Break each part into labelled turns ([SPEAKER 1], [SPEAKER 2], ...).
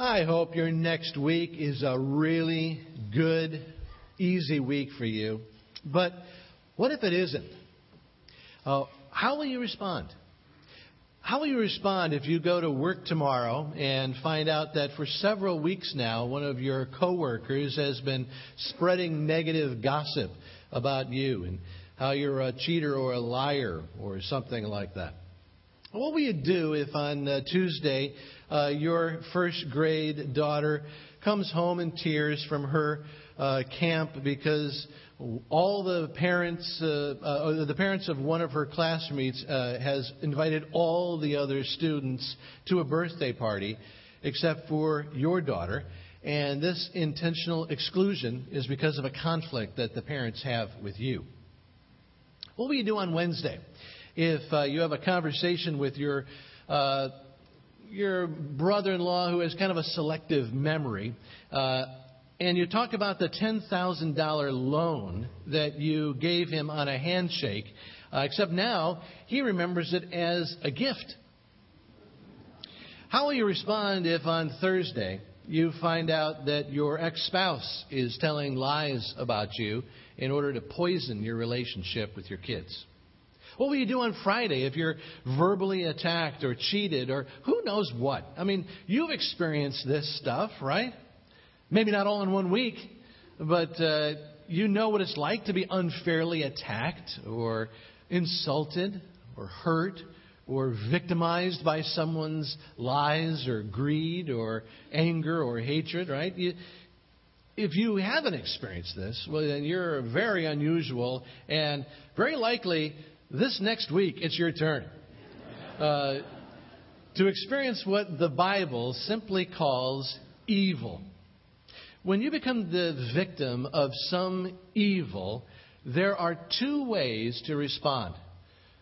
[SPEAKER 1] I hope your next week is a really good, easy week for you. But what if it isn't? Uh, how will you respond? How will you respond if you go to work tomorrow and find out that for several weeks now, one of your coworkers has been spreading negative gossip about you and how you're a cheater or a liar or something like that? What will you do if on uh, Tuesday uh, your first grade daughter comes home in tears from her uh, camp because all the parents, uh, uh, the parents of one of her classmates uh, has invited all the other students to a birthday party except for your daughter. And this intentional exclusion is because of a conflict that the parents have with you. What will you do on Wednesday if uh, you have a conversation with your uh, your brother-in-law who has kind of a selective memory? Uh, and you talk about the $10,000 loan that you gave him on a handshake, uh, except now he remembers it as a gift. How will you respond if on Thursday you find out that your ex spouse is telling lies about you in order to poison your relationship with your kids? What will you do on Friday if you're verbally attacked or cheated or who knows what? I mean, you've experienced this stuff, right? Maybe not all in one week, but uh, you know what it's like to be unfairly attacked or insulted or hurt or victimized by someone's lies or greed or anger or hatred, right? You, if you haven't experienced this, well, then you're very unusual, and very likely this next week it's your turn uh, to experience what the Bible simply calls evil. When you become the victim of some evil, there are two ways to respond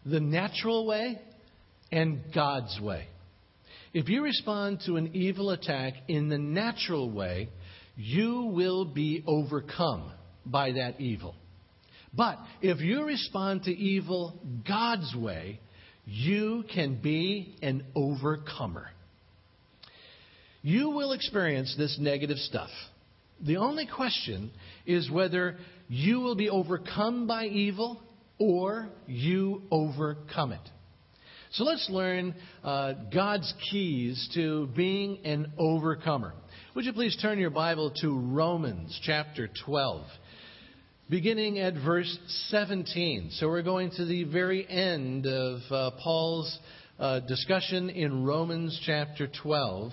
[SPEAKER 1] the natural way and God's way. If you respond to an evil attack in the natural way, you will be overcome by that evil. But if you respond to evil God's way, you can be an overcomer. You will experience this negative stuff. The only question is whether you will be overcome by evil or you overcome it. So let's learn uh, God's keys to being an overcomer. Would you please turn your Bible to Romans chapter 12, beginning at verse 17. So we're going to the very end of uh, Paul's uh, discussion in Romans chapter 12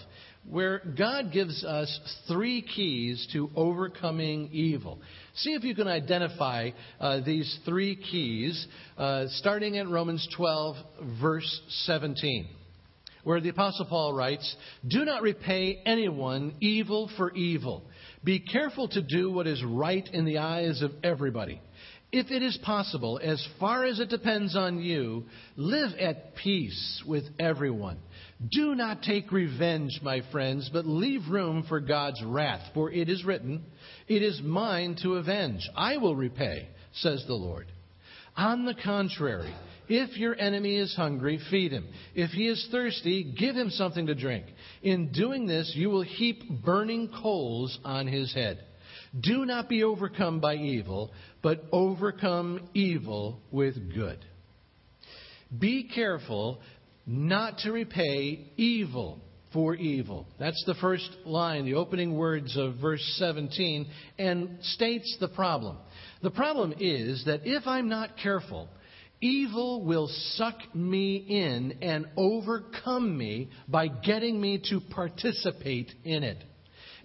[SPEAKER 1] where God gives us three keys to overcoming evil. See if you can identify uh, these three keys, uh, starting at Romans 12, verse 17, where the Apostle Paul writes Do not repay anyone evil for evil. Be careful to do what is right in the eyes of everybody. If it is possible, as far as it depends on you, live at peace with everyone. Do not take revenge, my friends, but leave room for God's wrath. For it is written, It is mine to avenge. I will repay, says the Lord. On the contrary, if your enemy is hungry, feed him. If he is thirsty, give him something to drink. In doing this, you will heap burning coals on his head. Do not be overcome by evil, but overcome evil with good. Be careful not to repay evil for evil. That's the first line, the opening words of verse 17, and states the problem. The problem is that if I'm not careful, evil will suck me in and overcome me by getting me to participate in it.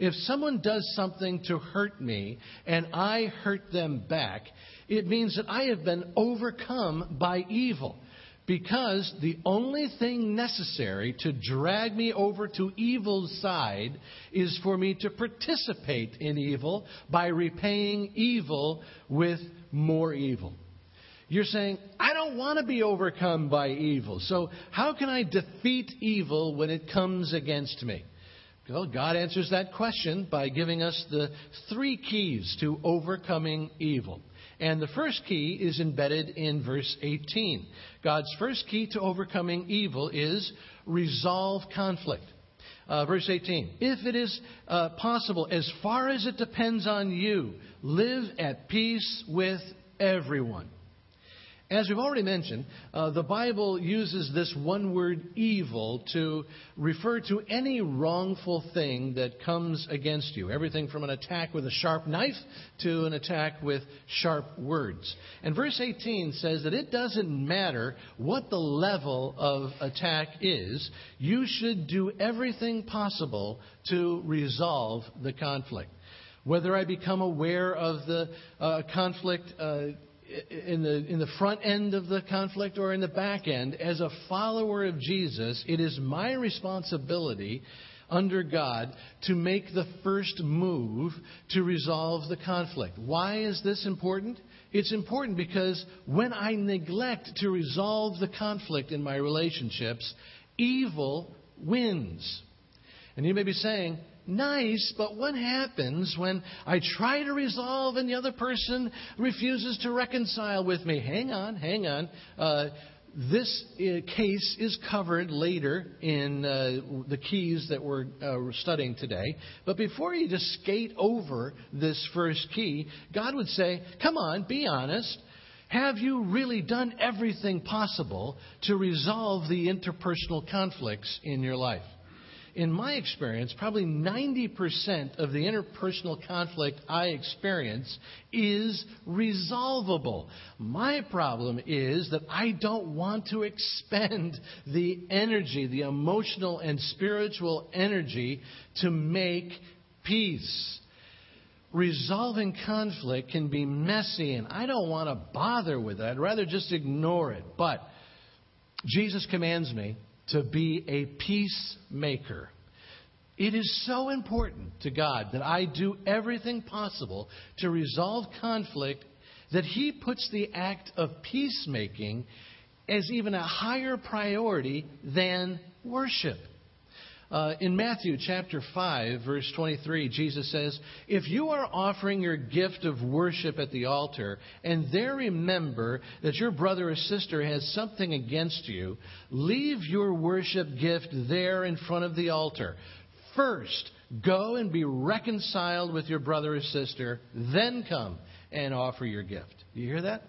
[SPEAKER 1] If someone does something to hurt me and I hurt them back, it means that I have been overcome by evil. Because the only thing necessary to drag me over to evil's side is for me to participate in evil by repaying evil with more evil. You're saying, I don't want to be overcome by evil. So, how can I defeat evil when it comes against me? Well, God answers that question by giving us the three keys to overcoming evil. And the first key is embedded in verse 18. God's first key to overcoming evil is resolve conflict. Uh, verse 18 If it is uh, possible, as far as it depends on you, live at peace with everyone. As we've already mentioned, uh, the Bible uses this one word evil to refer to any wrongful thing that comes against you. Everything from an attack with a sharp knife to an attack with sharp words. And verse 18 says that it doesn't matter what the level of attack is, you should do everything possible to resolve the conflict. Whether I become aware of the uh, conflict, uh, in the, in the front end of the conflict or in the back end, as a follower of Jesus, it is my responsibility under God to make the first move to resolve the conflict. Why is this important? It's important because when I neglect to resolve the conflict in my relationships, evil wins. And you may be saying, nice, but what happens when I try to resolve and the other person refuses to reconcile with me? Hang on, hang on. Uh, this uh, case is covered later in uh, the keys that we're uh, studying today. But before you just skate over this first key, God would say, Come on, be honest. Have you really done everything possible to resolve the interpersonal conflicts in your life? In my experience, probably 90% of the interpersonal conflict I experience is resolvable. My problem is that I don't want to expend the energy, the emotional and spiritual energy to make peace. Resolving conflict can be messy, and I don't want to bother with it. I'd rather just ignore it. But Jesus commands me to be a peacemaker. It is so important to God that I do everything possible to resolve conflict that He puts the act of peacemaking as even a higher priority than worship. Uh, in Matthew chapter 5, verse 23, Jesus says, If you are offering your gift of worship at the altar, and there remember that your brother or sister has something against you, leave your worship gift there in front of the altar. First, go and be reconciled with your brother or sister, then come and offer your gift. You hear that?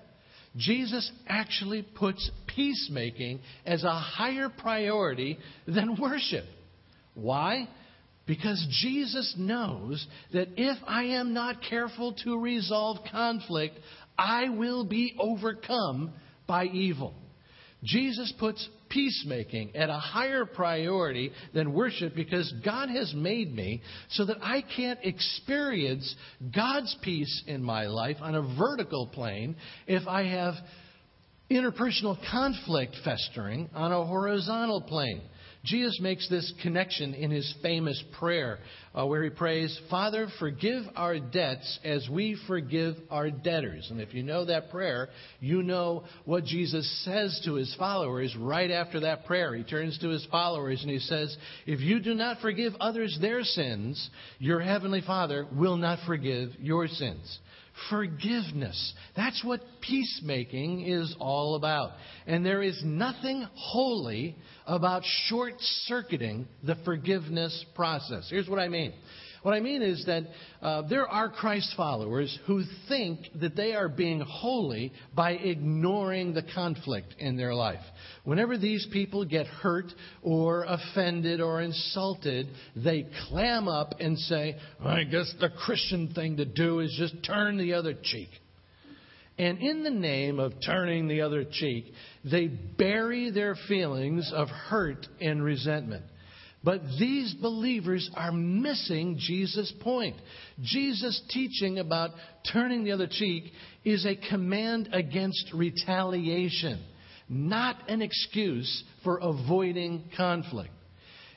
[SPEAKER 1] Jesus actually puts peacemaking as a higher priority than worship. Why? Because Jesus knows that if I am not careful to resolve conflict, I will be overcome by evil. Jesus puts peacemaking at a higher priority than worship because God has made me so that I can't experience God's peace in my life on a vertical plane if I have interpersonal conflict festering on a horizontal plane. Jesus makes this connection in his famous prayer uh, where he prays, Father, forgive our debts as we forgive our debtors. And if you know that prayer, you know what Jesus says to his followers right after that prayer. He turns to his followers and he says, If you do not forgive others their sins, your heavenly Father will not forgive your sins. Forgiveness. That's what peacemaking is all about. And there is nothing holy about short circuiting the forgiveness process. Here's what I mean. What I mean is that uh, there are Christ followers who think that they are being holy by ignoring the conflict in their life. Whenever these people get hurt or offended or insulted, they clam up and say, I guess the Christian thing to do is just turn the other cheek. And in the name of turning the other cheek, they bury their feelings of hurt and resentment. But these believers are missing Jesus' point. Jesus' teaching about turning the other cheek is a command against retaliation, not an excuse for avoiding conflict.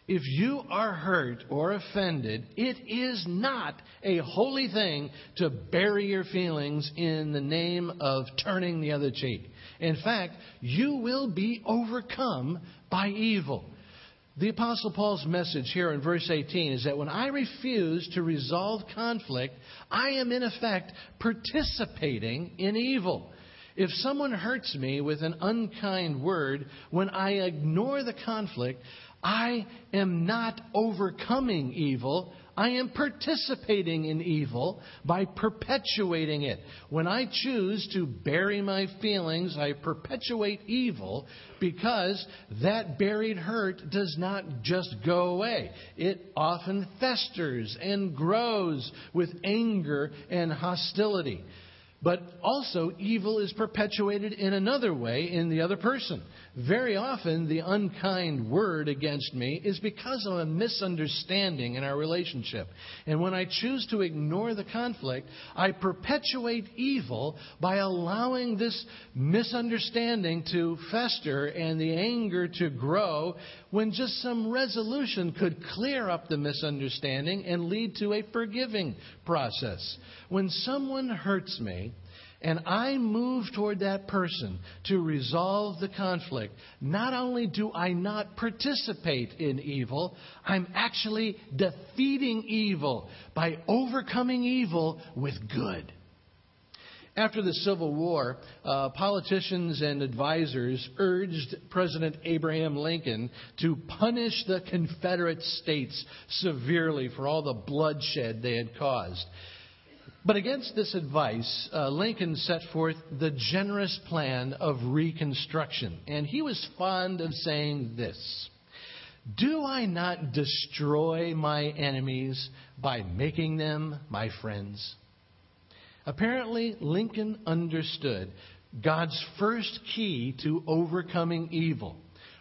[SPEAKER 1] If you are hurt or offended, it is not a holy thing to bury your feelings in the name of turning the other cheek. In fact, you will be overcome by evil. The Apostle Paul's message here in verse 18 is that when I refuse to resolve conflict, I am in effect participating in evil. If someone hurts me with an unkind word, when I ignore the conflict, I am not overcoming evil. I am participating in evil by perpetuating it. When I choose to bury my feelings, I perpetuate evil because that buried hurt does not just go away. It often festers and grows with anger and hostility. But also, evil is perpetuated in another way in the other person. Very often, the unkind word against me is because of a misunderstanding in our relationship. And when I choose to ignore the conflict, I perpetuate evil by allowing this misunderstanding to fester and the anger to grow when just some resolution could clear up the misunderstanding and lead to a forgiving process. When someone hurts me, and I move toward that person to resolve the conflict, not only do I not participate in evil, I'm actually defeating evil by overcoming evil with good. After the Civil War, uh, politicians and advisors urged President Abraham Lincoln to punish the Confederate States severely for all the bloodshed they had caused. But against this advice, uh, Lincoln set forth the generous plan of Reconstruction. And he was fond of saying this Do I not destroy my enemies by making them my friends? Apparently, Lincoln understood God's first key to overcoming evil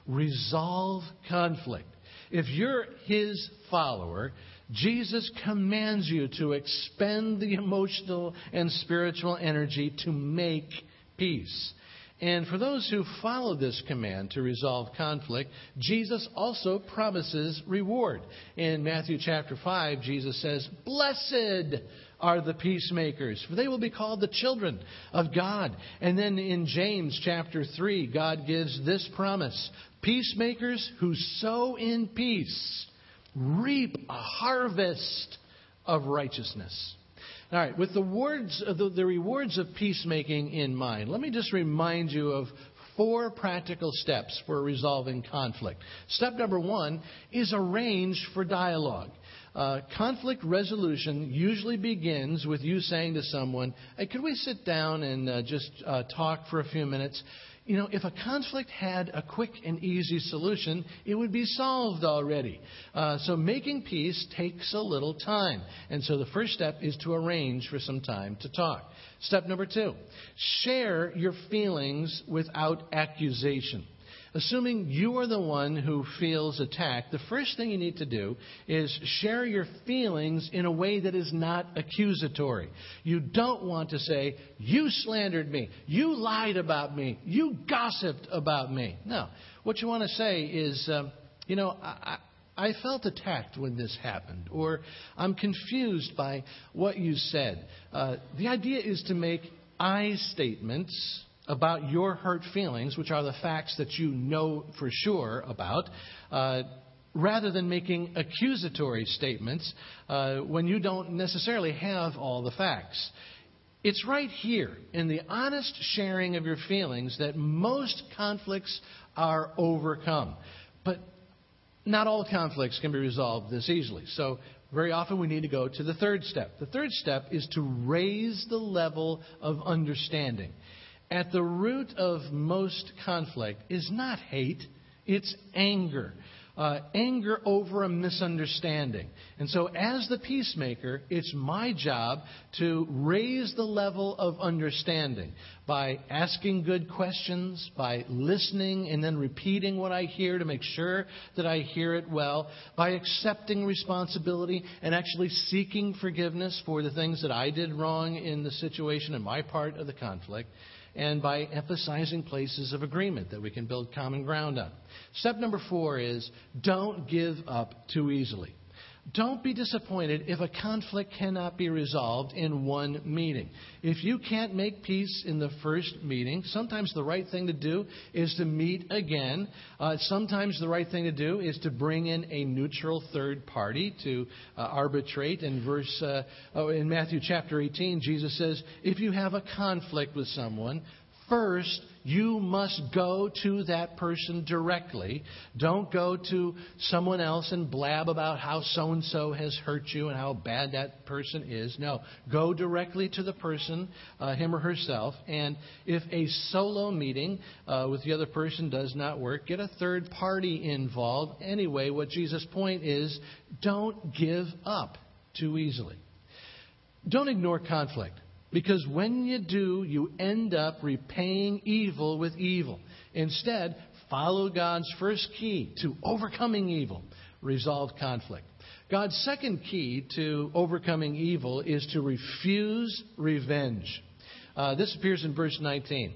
[SPEAKER 1] resolve conflict. If you're his follower, Jesus commands you to expend the emotional and spiritual energy to make peace. And for those who follow this command to resolve conflict, Jesus also promises reward. In Matthew chapter 5, Jesus says, Blessed are the peacemakers, for they will be called the children of God. And then in James chapter 3, God gives this promise Peacemakers who sow in peace reap a harvest of righteousness. All right, with the, words, the, the rewards of peacemaking in mind, let me just remind you of four practical steps for resolving conflict. Step number one is arrange for dialogue. Uh, conflict resolution usually begins with you saying to someone, Hey, could we sit down and uh, just uh, talk for a few minutes? You know, if a conflict had a quick and easy solution, it would be solved already. Uh, so making peace takes a little time. And so the first step is to arrange for some time to talk. Step number two share your feelings without accusation. Assuming you are the one who feels attacked, the first thing you need to do is share your feelings in a way that is not accusatory. You don't want to say, You slandered me, you lied about me, you gossiped about me. No. What you want to say is, um, You know, I, I felt attacked when this happened, or I'm confused by what you said. Uh, the idea is to make I statements about your hurt feelings, which are the facts that you know for sure about, uh, rather than making accusatory statements uh, when you don't necessarily have all the facts. It's right here in the honest sharing of your feelings that most conflicts are overcome. But not all conflicts can be resolved this easily. So, very often we need to go to the third step. The third step is to raise the level of understanding. At the root of most conflict is not hate, it's anger. Uh, anger over a misunderstanding. And so, as the peacemaker, it's my job to raise the level of understanding by asking good questions, by listening and then repeating what I hear to make sure that I hear it well, by accepting responsibility and actually seeking forgiveness for the things that I did wrong in the situation in my part of the conflict and by emphasizing places of agreement that we can build common ground on. Step number four is don't give up too easily. Don't be disappointed if a conflict cannot be resolved in one meeting. If you can't make peace in the first meeting, sometimes the right thing to do is to meet again. Uh, sometimes the right thing to do is to bring in a neutral third party to uh, arbitrate. In verse uh, oh, in Matthew chapter 18, Jesus says, "If you have a conflict with someone, first you must go to that person directly. Don't go to someone else and blab about how so and so has hurt you and how bad that person is. No, go directly to the person, uh, him or herself. And if a solo meeting uh, with the other person does not work, get a third party involved. Anyway, what Jesus' point is don't give up too easily. Don't ignore conflict. Because when you do, you end up repaying evil with evil. Instead, follow God's first key to overcoming evil resolve conflict. God's second key to overcoming evil is to refuse revenge. Uh, this appears in verse 19.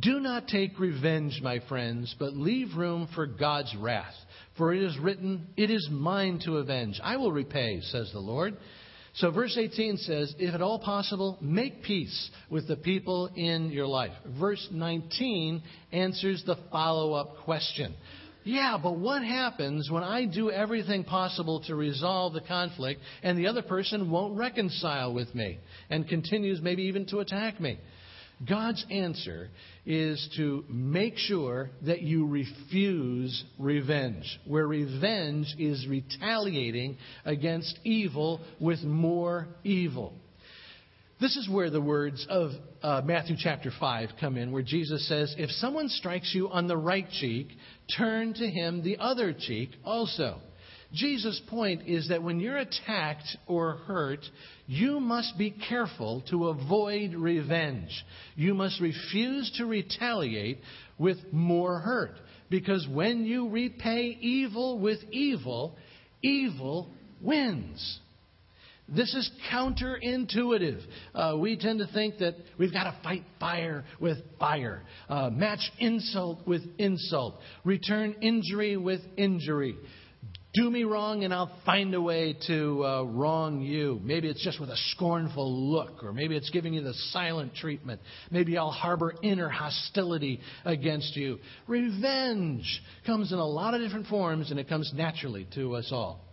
[SPEAKER 1] Do not take revenge, my friends, but leave room for God's wrath. For it is written, It is mine to avenge. I will repay, says the Lord. So, verse 18 says, if at all possible, make peace with the people in your life. Verse 19 answers the follow up question. Yeah, but what happens when I do everything possible to resolve the conflict and the other person won't reconcile with me and continues maybe even to attack me? God's answer is to make sure that you refuse revenge, where revenge is retaliating against evil with more evil. This is where the words of uh, Matthew chapter 5 come in, where Jesus says, If someone strikes you on the right cheek, turn to him the other cheek also. Jesus' point is that when you're attacked or hurt, you must be careful to avoid revenge. You must refuse to retaliate with more hurt. Because when you repay evil with evil, evil wins. This is counterintuitive. Uh, we tend to think that we've got to fight fire with fire, uh, match insult with insult, return injury with injury. Do me wrong and I'll find a way to uh, wrong you. Maybe it's just with a scornful look, or maybe it's giving you the silent treatment. Maybe I'll harbor inner hostility against you. Revenge comes in a lot of different forms and it comes naturally to us all.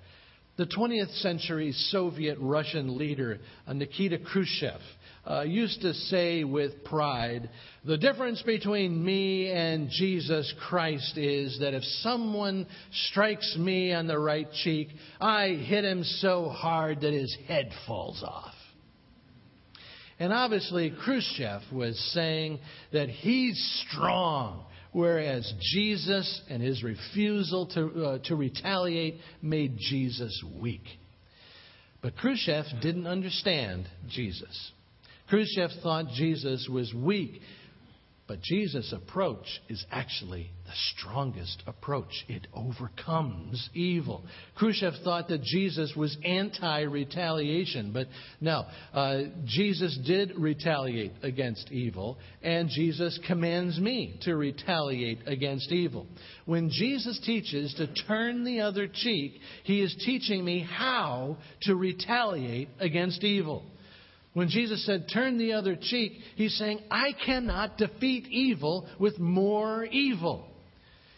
[SPEAKER 1] The 20th century Soviet Russian leader, uh, Nikita Khrushchev, uh, used to say with pride, the difference between me and Jesus Christ is that if someone strikes me on the right cheek, I hit him so hard that his head falls off. And obviously, Khrushchev was saying that he's strong, whereas Jesus and his refusal to, uh, to retaliate made Jesus weak. But Khrushchev didn't understand Jesus. Khrushchev thought Jesus was weak. But Jesus' approach is actually the strongest approach. It overcomes evil. Khrushchev thought that Jesus was anti retaliation, but no. Uh, Jesus did retaliate against evil, and Jesus commands me to retaliate against evil. When Jesus teaches to turn the other cheek, he is teaching me how to retaliate against evil. When Jesus said, turn the other cheek, he's saying, I cannot defeat evil with more evil.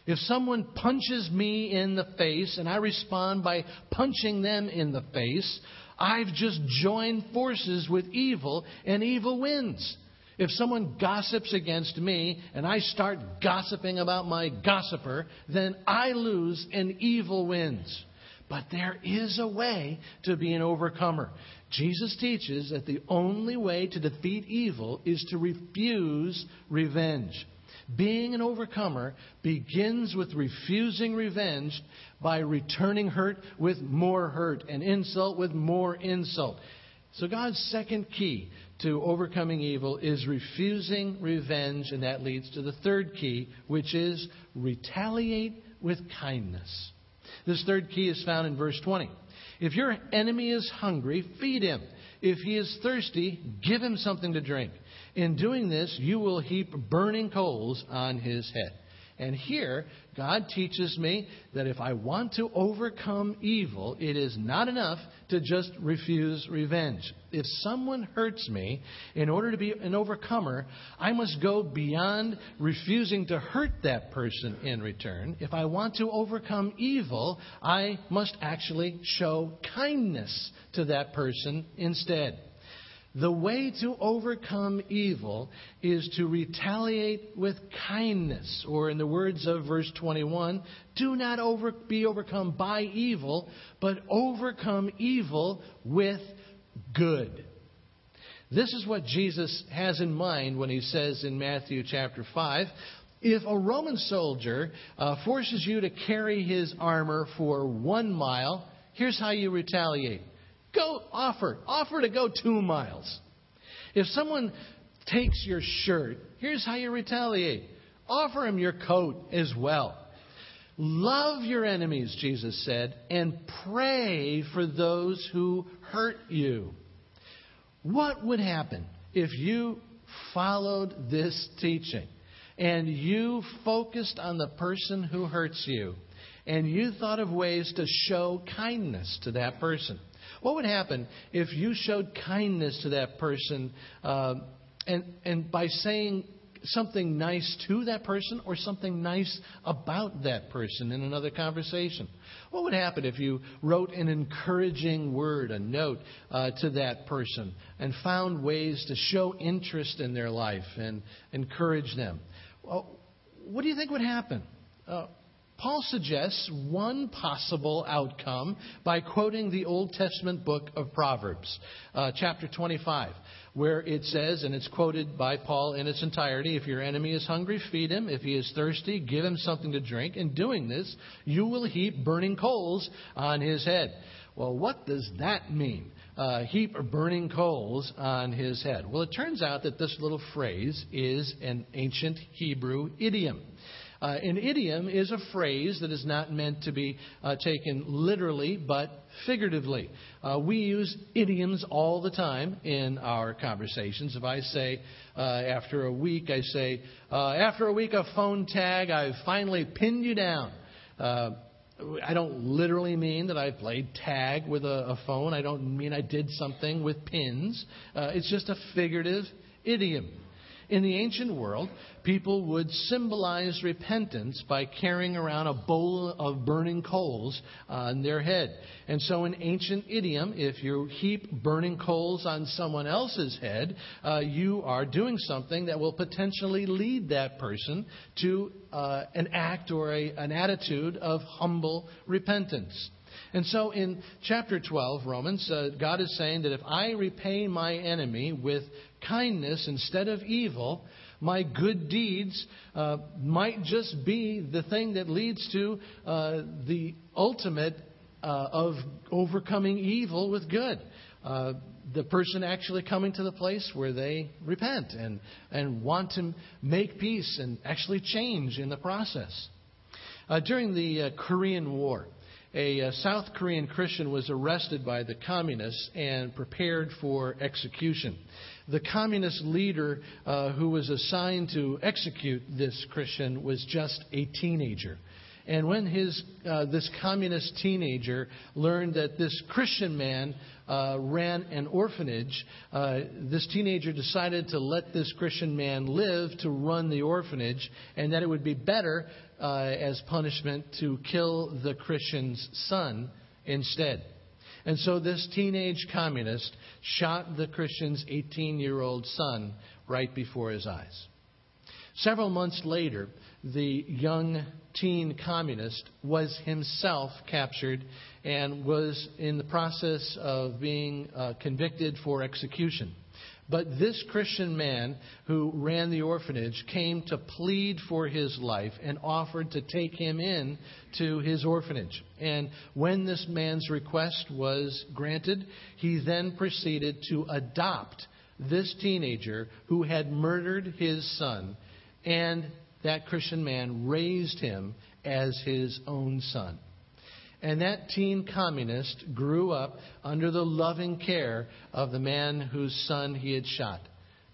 [SPEAKER 1] If someone punches me in the face and I respond by punching them in the face, I've just joined forces with evil and evil wins. If someone gossips against me and I start gossiping about my gossiper, then I lose and evil wins. But there is a way to be an overcomer. Jesus teaches that the only way to defeat evil is to refuse revenge. Being an overcomer begins with refusing revenge by returning hurt with more hurt and insult with more insult. So, God's second key to overcoming evil is refusing revenge, and that leads to the third key, which is retaliate with kindness. This third key is found in verse 20. If your enemy is hungry, feed him. If he is thirsty, give him something to drink. In doing this, you will heap burning coals on his head. And here, God teaches me that if I want to overcome evil, it is not enough to just refuse revenge. If someone hurts me, in order to be an overcomer, I must go beyond refusing to hurt that person in return. If I want to overcome evil, I must actually show kindness to that person instead. The way to overcome evil is to retaliate with kindness, or in the words of verse 21, do not over, be overcome by evil, but overcome evil with good. This is what Jesus has in mind when he says in Matthew chapter 5 if a Roman soldier uh, forces you to carry his armor for one mile, here's how you retaliate Go offer. Offer to go two miles. If someone takes your shirt, here's how you retaliate. Offer him your coat as well. Love your enemies, Jesus said, and pray for those who hurt you. What would happen if you followed this teaching and you focused on the person who hurts you and you thought of ways to show kindness to that person? What would happen if you showed kindness to that person uh, and, and by saying something nice to that person or something nice about that person in another conversation? What would happen if you wrote an encouraging word, a note uh, to that person, and found ways to show interest in their life and encourage them? Well, what do you think would happen? Uh, Paul suggests one possible outcome by quoting the Old Testament book of Proverbs, uh, chapter 25, where it says, and it's quoted by Paul in its entirety if your enemy is hungry, feed him. If he is thirsty, give him something to drink. In doing this, you will heap burning coals on his head. Well, what does that mean? Uh, heap burning coals on his head. Well, it turns out that this little phrase is an ancient Hebrew idiom. Uh, an idiom is a phrase that is not meant to be uh, taken literally, but figuratively. Uh, we use idioms all the time in our conversations. If I say, uh, after a week, I say, uh, after a week of phone tag, I've finally pinned you down. Uh, I don't literally mean that I played tag with a, a, phone. I don't mean I did something with pins. it's just a figurative idiom. In the ancient world, people would symbolize repentance by carrying around a bowl of burning coals on their head. And so, in ancient idiom, if you heap burning coals on someone else's head, uh, you are doing something that will potentially lead that person to uh, an act or a, an attitude of humble repentance. And so in chapter 12, Romans, uh, God is saying that if I repay my enemy with kindness instead of evil, my good deeds uh, might just be the thing that leads to uh, the ultimate uh, of overcoming evil with good. Uh, the person actually coming to the place where they repent and, and want to make peace and actually change in the process. Uh, during the uh, Korean War, a South Korean Christian was arrested by the communists and prepared for execution. The communist leader uh, who was assigned to execute this Christian was just a teenager. And when his, uh, this communist teenager learned that this Christian man uh, ran an orphanage, uh, this teenager decided to let this Christian man live to run the orphanage, and that it would be better uh, as punishment to kill the Christian's son instead. And so this teenage communist shot the Christian's 18 year old son right before his eyes. Several months later, the young teen communist was himself captured and was in the process of being uh, convicted for execution. But this Christian man who ran the orphanage came to plead for his life and offered to take him in to his orphanage. And when this man's request was granted, he then proceeded to adopt this teenager who had murdered his son. And that Christian man raised him as his own son. And that teen communist grew up under the loving care of the man whose son he had shot.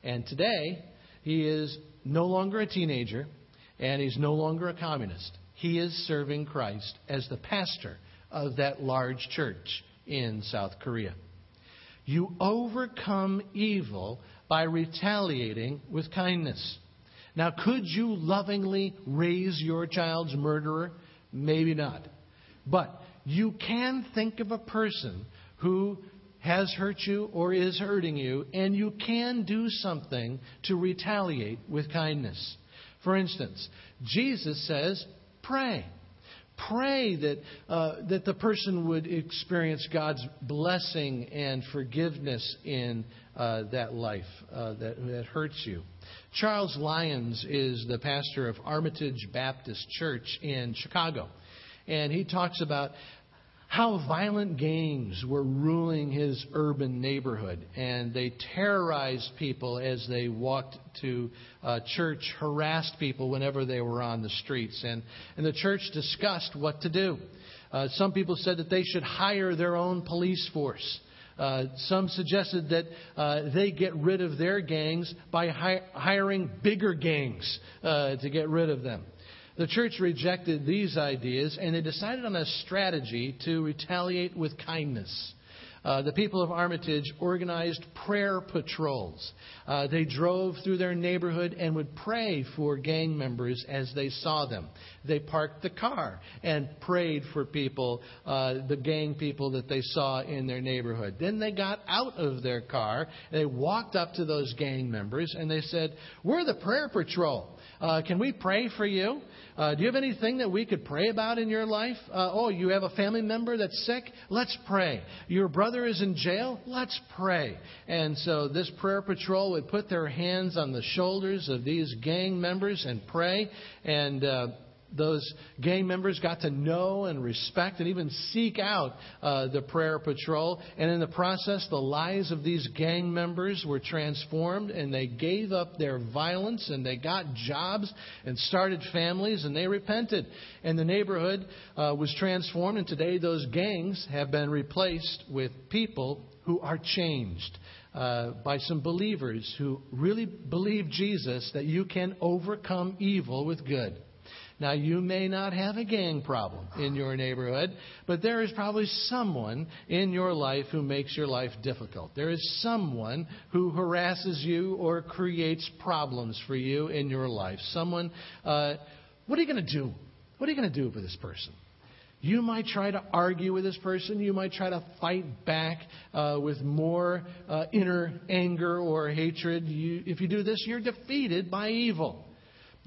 [SPEAKER 1] And today, he is no longer a teenager and he's no longer a communist. He is serving Christ as the pastor of that large church in South Korea. You overcome evil by retaliating with kindness. Now, could you lovingly raise your child's murderer? Maybe not. But you can think of a person who has hurt you or is hurting you, and you can do something to retaliate with kindness. For instance, Jesus says, pray. Pray that, uh, that the person would experience God's blessing and forgiveness in uh, that life uh, that, that hurts you. Charles Lyons is the pastor of Armitage Baptist Church in Chicago. And he talks about how violent gangs were ruling his urban neighborhood. And they terrorized people as they walked to uh, church, harassed people whenever they were on the streets. And, and the church discussed what to do. Uh, some people said that they should hire their own police force. Uh, some suggested that uh, they get rid of their gangs by hi- hiring bigger gangs uh, to get rid of them. The church rejected these ideas and they decided on a strategy to retaliate with kindness. Uh, the people of Armitage organized prayer patrols. Uh, they drove through their neighborhood and would pray for gang members as they saw them. They parked the car and prayed for people, uh, the gang people that they saw in their neighborhood. Then they got out of their car. They walked up to those gang members and they said, We're the prayer patrol. Uh, can we pray for you? Uh, do you have anything that we could pray about in your life? Oh, you have a family member that's sick? Let's pray. Your brother is in jail? Let's pray. And so this prayer patrol would put their hands on the shoulders of these gang members and pray. And uh, those gang members got to know and respect and even seek out uh, the prayer patrol. And in the process, the lives of these gang members were transformed and they gave up their violence and they got jobs and started families and they repented. And the neighborhood uh, was transformed. And today, those gangs have been replaced with people who are changed. Uh, by some believers who really believe Jesus that you can overcome evil with good. Now, you may not have a gang problem in your neighborhood, but there is probably someone in your life who makes your life difficult. There is someone who harasses you or creates problems for you in your life. Someone, uh, what are you going to do? What are you going to do for this person? You might try to argue with this person. You might try to fight back uh, with more uh, inner anger or hatred. You, if you do this, you're defeated by evil.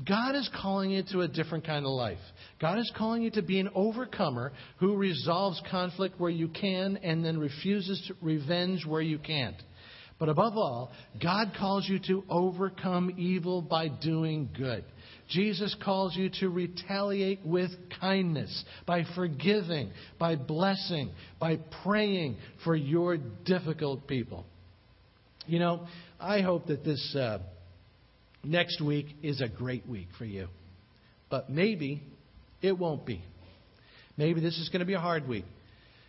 [SPEAKER 1] God is calling you to a different kind of life. God is calling you to be an overcomer who resolves conflict where you can and then refuses to revenge where you can't. But above all, God calls you to overcome evil by doing good. Jesus calls you to retaliate with kindness, by forgiving, by blessing, by praying for your difficult people. You know, I hope that this. Uh, next week is a great week for you. But maybe it won't be. Maybe this is going to be a hard week.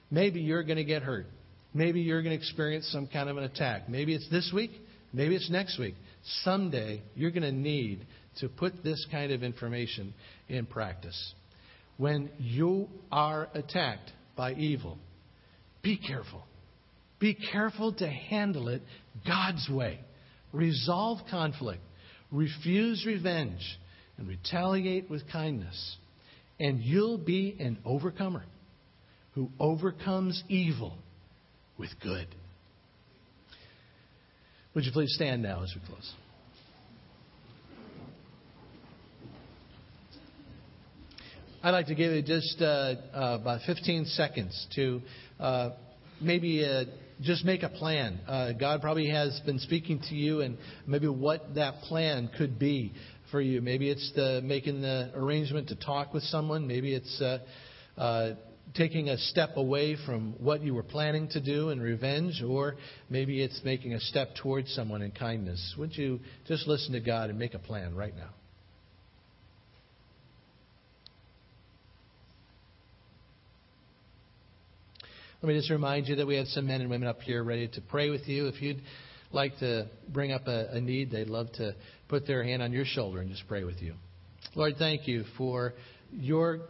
[SPEAKER 1] Maybe you're going to get hurt. Maybe you're going to experience some kind of an attack. Maybe it's this week. Maybe it's next week. Someday you're going to need to put this kind of information in practice. When you are attacked by evil, be careful. Be careful to handle it God's way. Resolve conflict refuse revenge, and retaliate with kindness. And you'll be an overcomer who overcomes evil with good. Would you please stand now as we close? I'd like to give you just uh, uh, about 15 seconds to uh, maybe uh, just make a plan. Uh, God probably has been speaking to you, and maybe what that plan could be for you. Maybe it's the, making the arrangement to talk with someone. Maybe it's uh, uh, taking a step away from what you were planning to do in revenge, or maybe it's making a step towards someone in kindness. Would you just listen to God and make a plan right now? Let me just remind you that we have some men and women up here ready to pray with you. If you'd like to bring up a, a need, they'd love to put their hand on your shoulder and just pray with you. Lord, thank you for your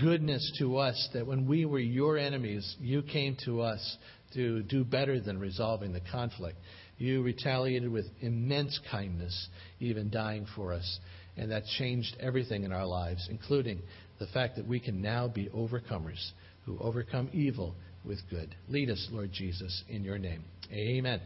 [SPEAKER 1] goodness to us that when we were your enemies, you came to us to do better than resolving the conflict. You retaliated with immense kindness, even dying for us. And that changed everything in our lives, including the fact that we can now be overcomers who overcome evil with good. Lead us, Lord Jesus, in your name. Amen.